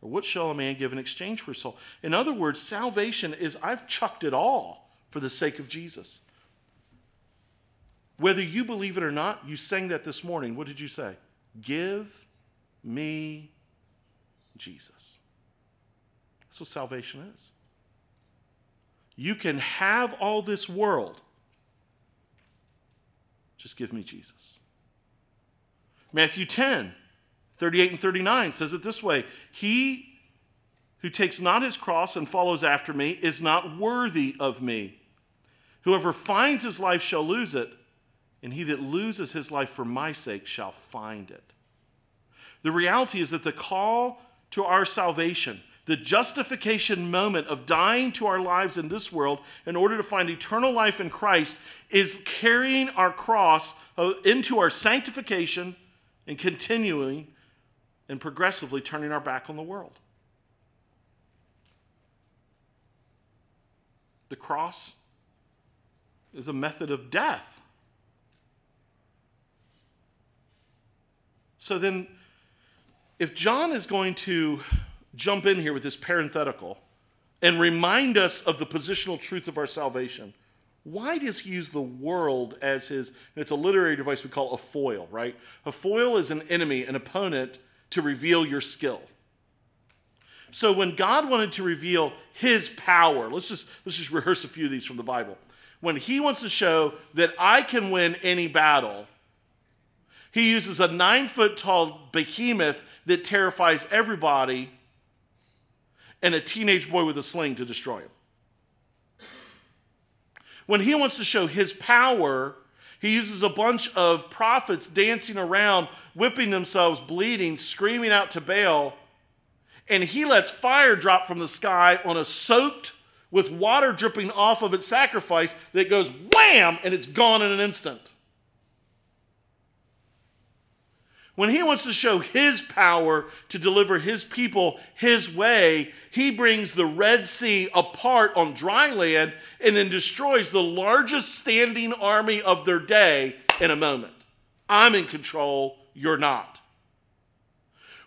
Or what shall a man give in exchange for his soul? In other words, salvation is I've chucked it all for the sake of Jesus. Whether you believe it or not, you sang that this morning. What did you say? Give me Jesus. That's what salvation is. You can have all this world, just give me Jesus. Matthew 10, 38 and 39 says it this way He who takes not his cross and follows after me is not worthy of me. Whoever finds his life shall lose it, and he that loses his life for my sake shall find it. The reality is that the call to our salvation, the justification moment of dying to our lives in this world in order to find eternal life in Christ, is carrying our cross uh, into our sanctification and continuing and progressively turning our back on the world. The cross is a method of death. So then, if John is going to jump in here with this parenthetical and remind us of the positional truth of our salvation, why does he use the world as his, and it's a literary device we call a foil, right? A foil is an enemy, an opponent to reveal your skill. So when God wanted to reveal his power, let's just, let's just rehearse a few of these from the Bible. When he wants to show that I can win any battle, he uses a nine foot tall behemoth that terrifies everybody and a teenage boy with a sling to destroy him. When he wants to show his power, he uses a bunch of prophets dancing around, whipping themselves, bleeding, screaming out to Baal, and he lets fire drop from the sky on a soaked with water dripping off of its sacrifice that goes wham and it's gone in an instant. When he wants to show his power to deliver his people his way, he brings the Red Sea apart on dry land and then destroys the largest standing army of their day in a moment. I'm in control, you're not.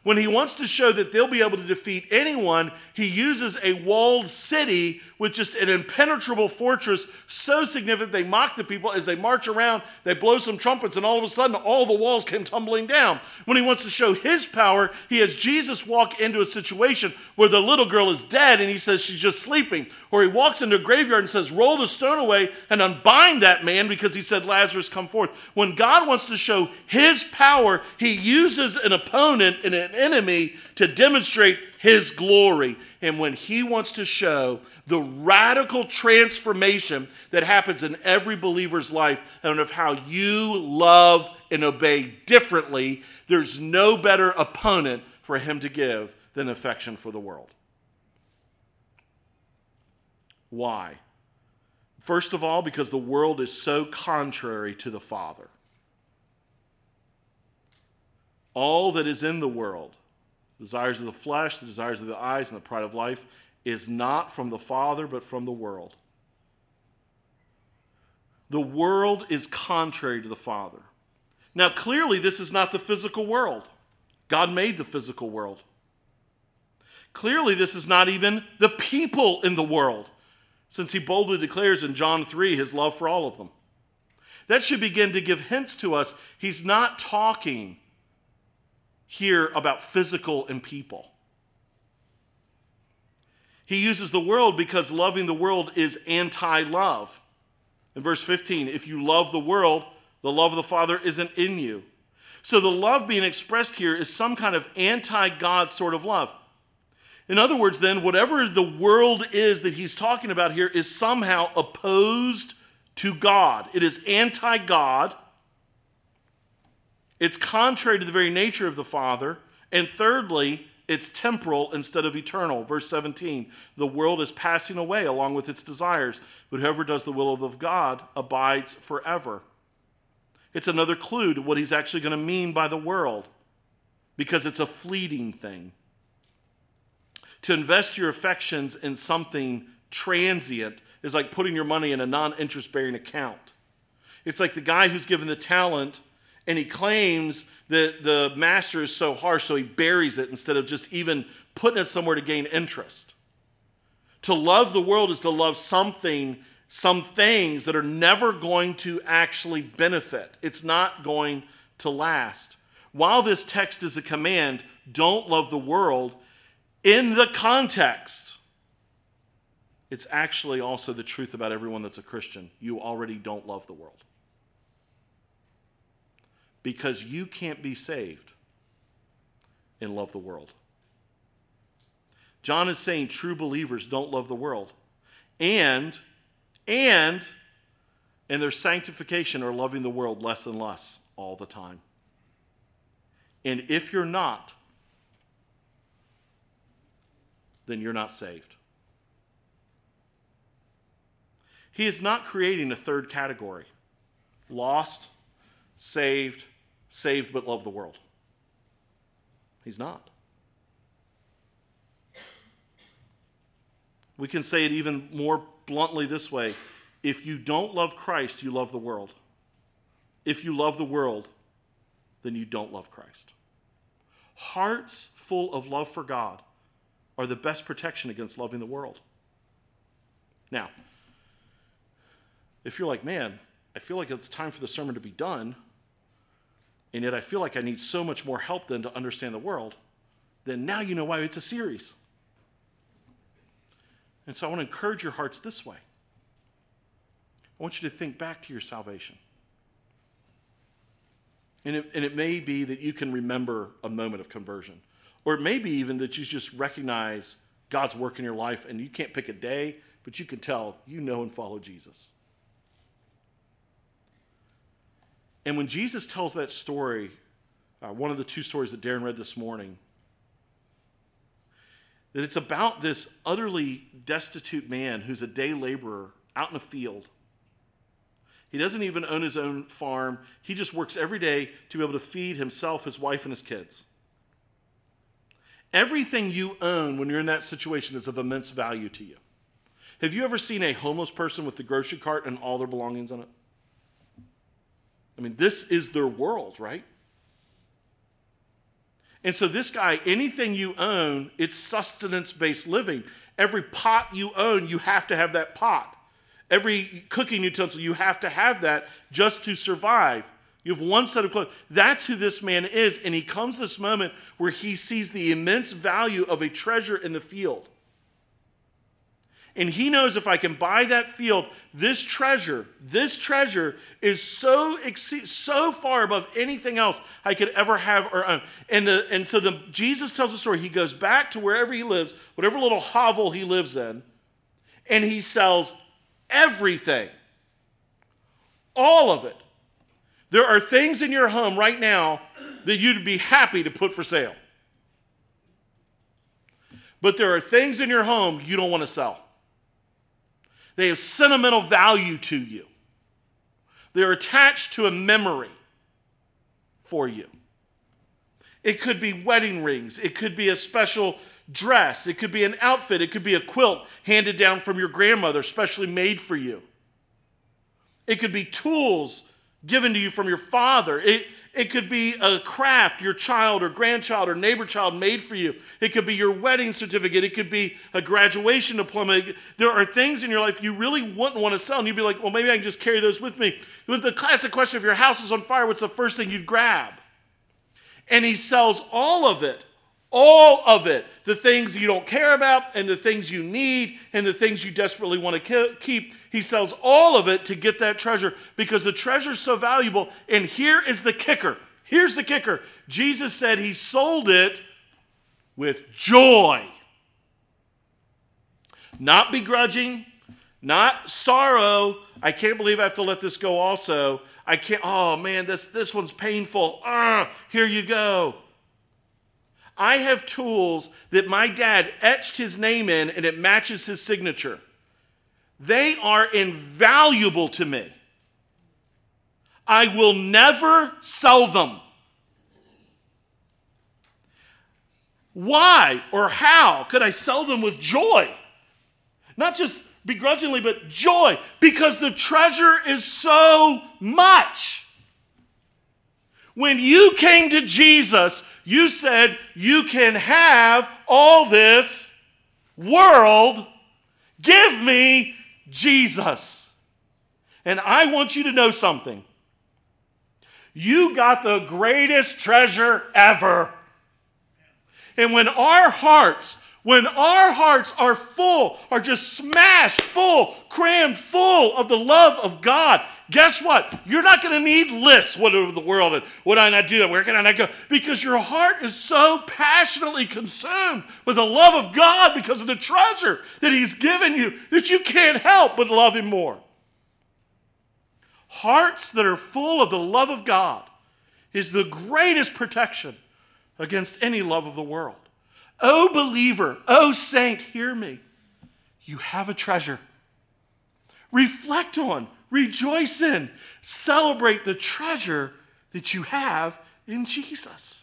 When he wants to show that they'll be able to defeat anyone, he uses a walled city with just an impenetrable fortress so significant they mock the people as they march around, they blow some trumpets, and all of a sudden all the walls came tumbling down. When he wants to show his power, he has Jesus walk into a situation where the little girl is dead and he says she's just sleeping. Or he walks into a graveyard and says, Roll the stone away and unbind that man because he said, Lazarus, come forth. When God wants to show his power, he uses an opponent in an enemy to demonstrate his glory. And when he wants to show the radical transformation that happens in every believer's life and of how you love and obey differently, there's no better opponent for him to give than affection for the world. Why? First of all, because the world is so contrary to the Father. All that is in the world, the desires of the flesh, the desires of the eyes, and the pride of life, is not from the Father, but from the world. The world is contrary to the Father. Now, clearly, this is not the physical world. God made the physical world. Clearly, this is not even the people in the world, since he boldly declares in John 3 his love for all of them. That should begin to give hints to us. He's not talking here about physical and people. He uses the world because loving the world is anti love. In verse 15, if you love the world, the love of the Father isn't in you. So the love being expressed here is some kind of anti God sort of love. In other words, then, whatever the world is that he's talking about here is somehow opposed to God. It is anti God. It's contrary to the very nature of the Father. And thirdly, it's temporal instead of eternal. Verse 17 The world is passing away along with its desires, but whoever does the will of God abides forever. It's another clue to what he's actually going to mean by the world because it's a fleeting thing. To invest your affections in something transient is like putting your money in a non interest bearing account. It's like the guy who's given the talent and he claims that the master is so harsh, so he buries it instead of just even putting it somewhere to gain interest. To love the world is to love something, some things that are never going to actually benefit. It's not going to last. While this text is a command, don't love the world, in the context, it's actually also the truth about everyone that's a Christian. You already don't love the world because you can't be saved and love the world. John is saying true believers don't love the world. And, and, and their sanctification are loving the world less and less all the time. And if you're not, then you're not saved. He is not creating a third category lost, saved, saved but love the world. He's not. We can say it even more bluntly this way if you don't love Christ, you love the world. If you love the world, then you don't love Christ. Hearts full of love for God are the best protection against loving the world. Now, if you're like, man, I feel like it's time for the sermon to be done, and yet I feel like I need so much more help than to understand the world, then now you know why it's a series. And so I want to encourage your hearts this way. I want you to think back to your salvation. And it, and it may be that you can remember a moment of conversion, or it may be even that you just recognize God's work in your life and you can't pick a day, but you can tell you know and follow Jesus. And when Jesus tells that story, uh, one of the two stories that Darren read this morning, that it's about this utterly destitute man who's a day laborer out in a field. He doesn't even own his own farm. He just works every day to be able to feed himself, his wife, and his kids. Everything you own when you're in that situation is of immense value to you. Have you ever seen a homeless person with the grocery cart and all their belongings on it? I mean, this is their world, right? And so, this guy, anything you own, it's sustenance based living. Every pot you own, you have to have that pot. Every cooking utensil, you have to have that just to survive. You have one set of clothes. That's who this man is. And he comes this moment where he sees the immense value of a treasure in the field. And he knows if I can buy that field, this treasure, this treasure is so so far above anything else I could ever have or own. And, the, and so the, Jesus tells the story. He goes back to wherever he lives, whatever little hovel he lives in, and he sells everything. All of it. There are things in your home right now that you'd be happy to put for sale. But there are things in your home you don't want to sell. They have sentimental value to you. They're attached to a memory for you. It could be wedding rings, it could be a special dress, it could be an outfit, it could be a quilt handed down from your grandmother, specially made for you. It could be tools given to you from your father. It, it could be a craft your child or grandchild or neighbor child made for you. It could be your wedding certificate. It could be a graduation diploma. There are things in your life you really wouldn't want to sell, and you'd be like, well, maybe I can just carry those with me. The classic question if your house is on fire, what's the first thing you'd grab? And he sells all of it, All of it. The things you don't care about, and the things you need, and the things you desperately want to keep. He sells all of it to get that treasure because the treasure's so valuable. And here is the kicker. Here's the kicker Jesus said he sold it with joy. Not begrudging, not sorrow. I can't believe I have to let this go also. I can't, oh man, this, this one's painful. Ah, here you go. I have tools that my dad etched his name in and it matches his signature. They are invaluable to me. I will never sell them. Why or how could I sell them with joy? Not just begrudgingly, but joy, because the treasure is so much. When you came to Jesus, you said, You can have all this world. Give me Jesus. And I want you to know something. You got the greatest treasure ever. And when our hearts when our hearts are full, are just smashed full, crammed full of the love of God, guess what? You're not going to need lists, what of the world, and would I not do that? Where can I not go? Because your heart is so passionately consumed with the love of God because of the treasure that He's given you that you can't help but love Him more. Hearts that are full of the love of God is the greatest protection against any love of the world. Oh, believer, oh, saint, hear me. You have a treasure. Reflect on, rejoice in, celebrate the treasure that you have in Jesus.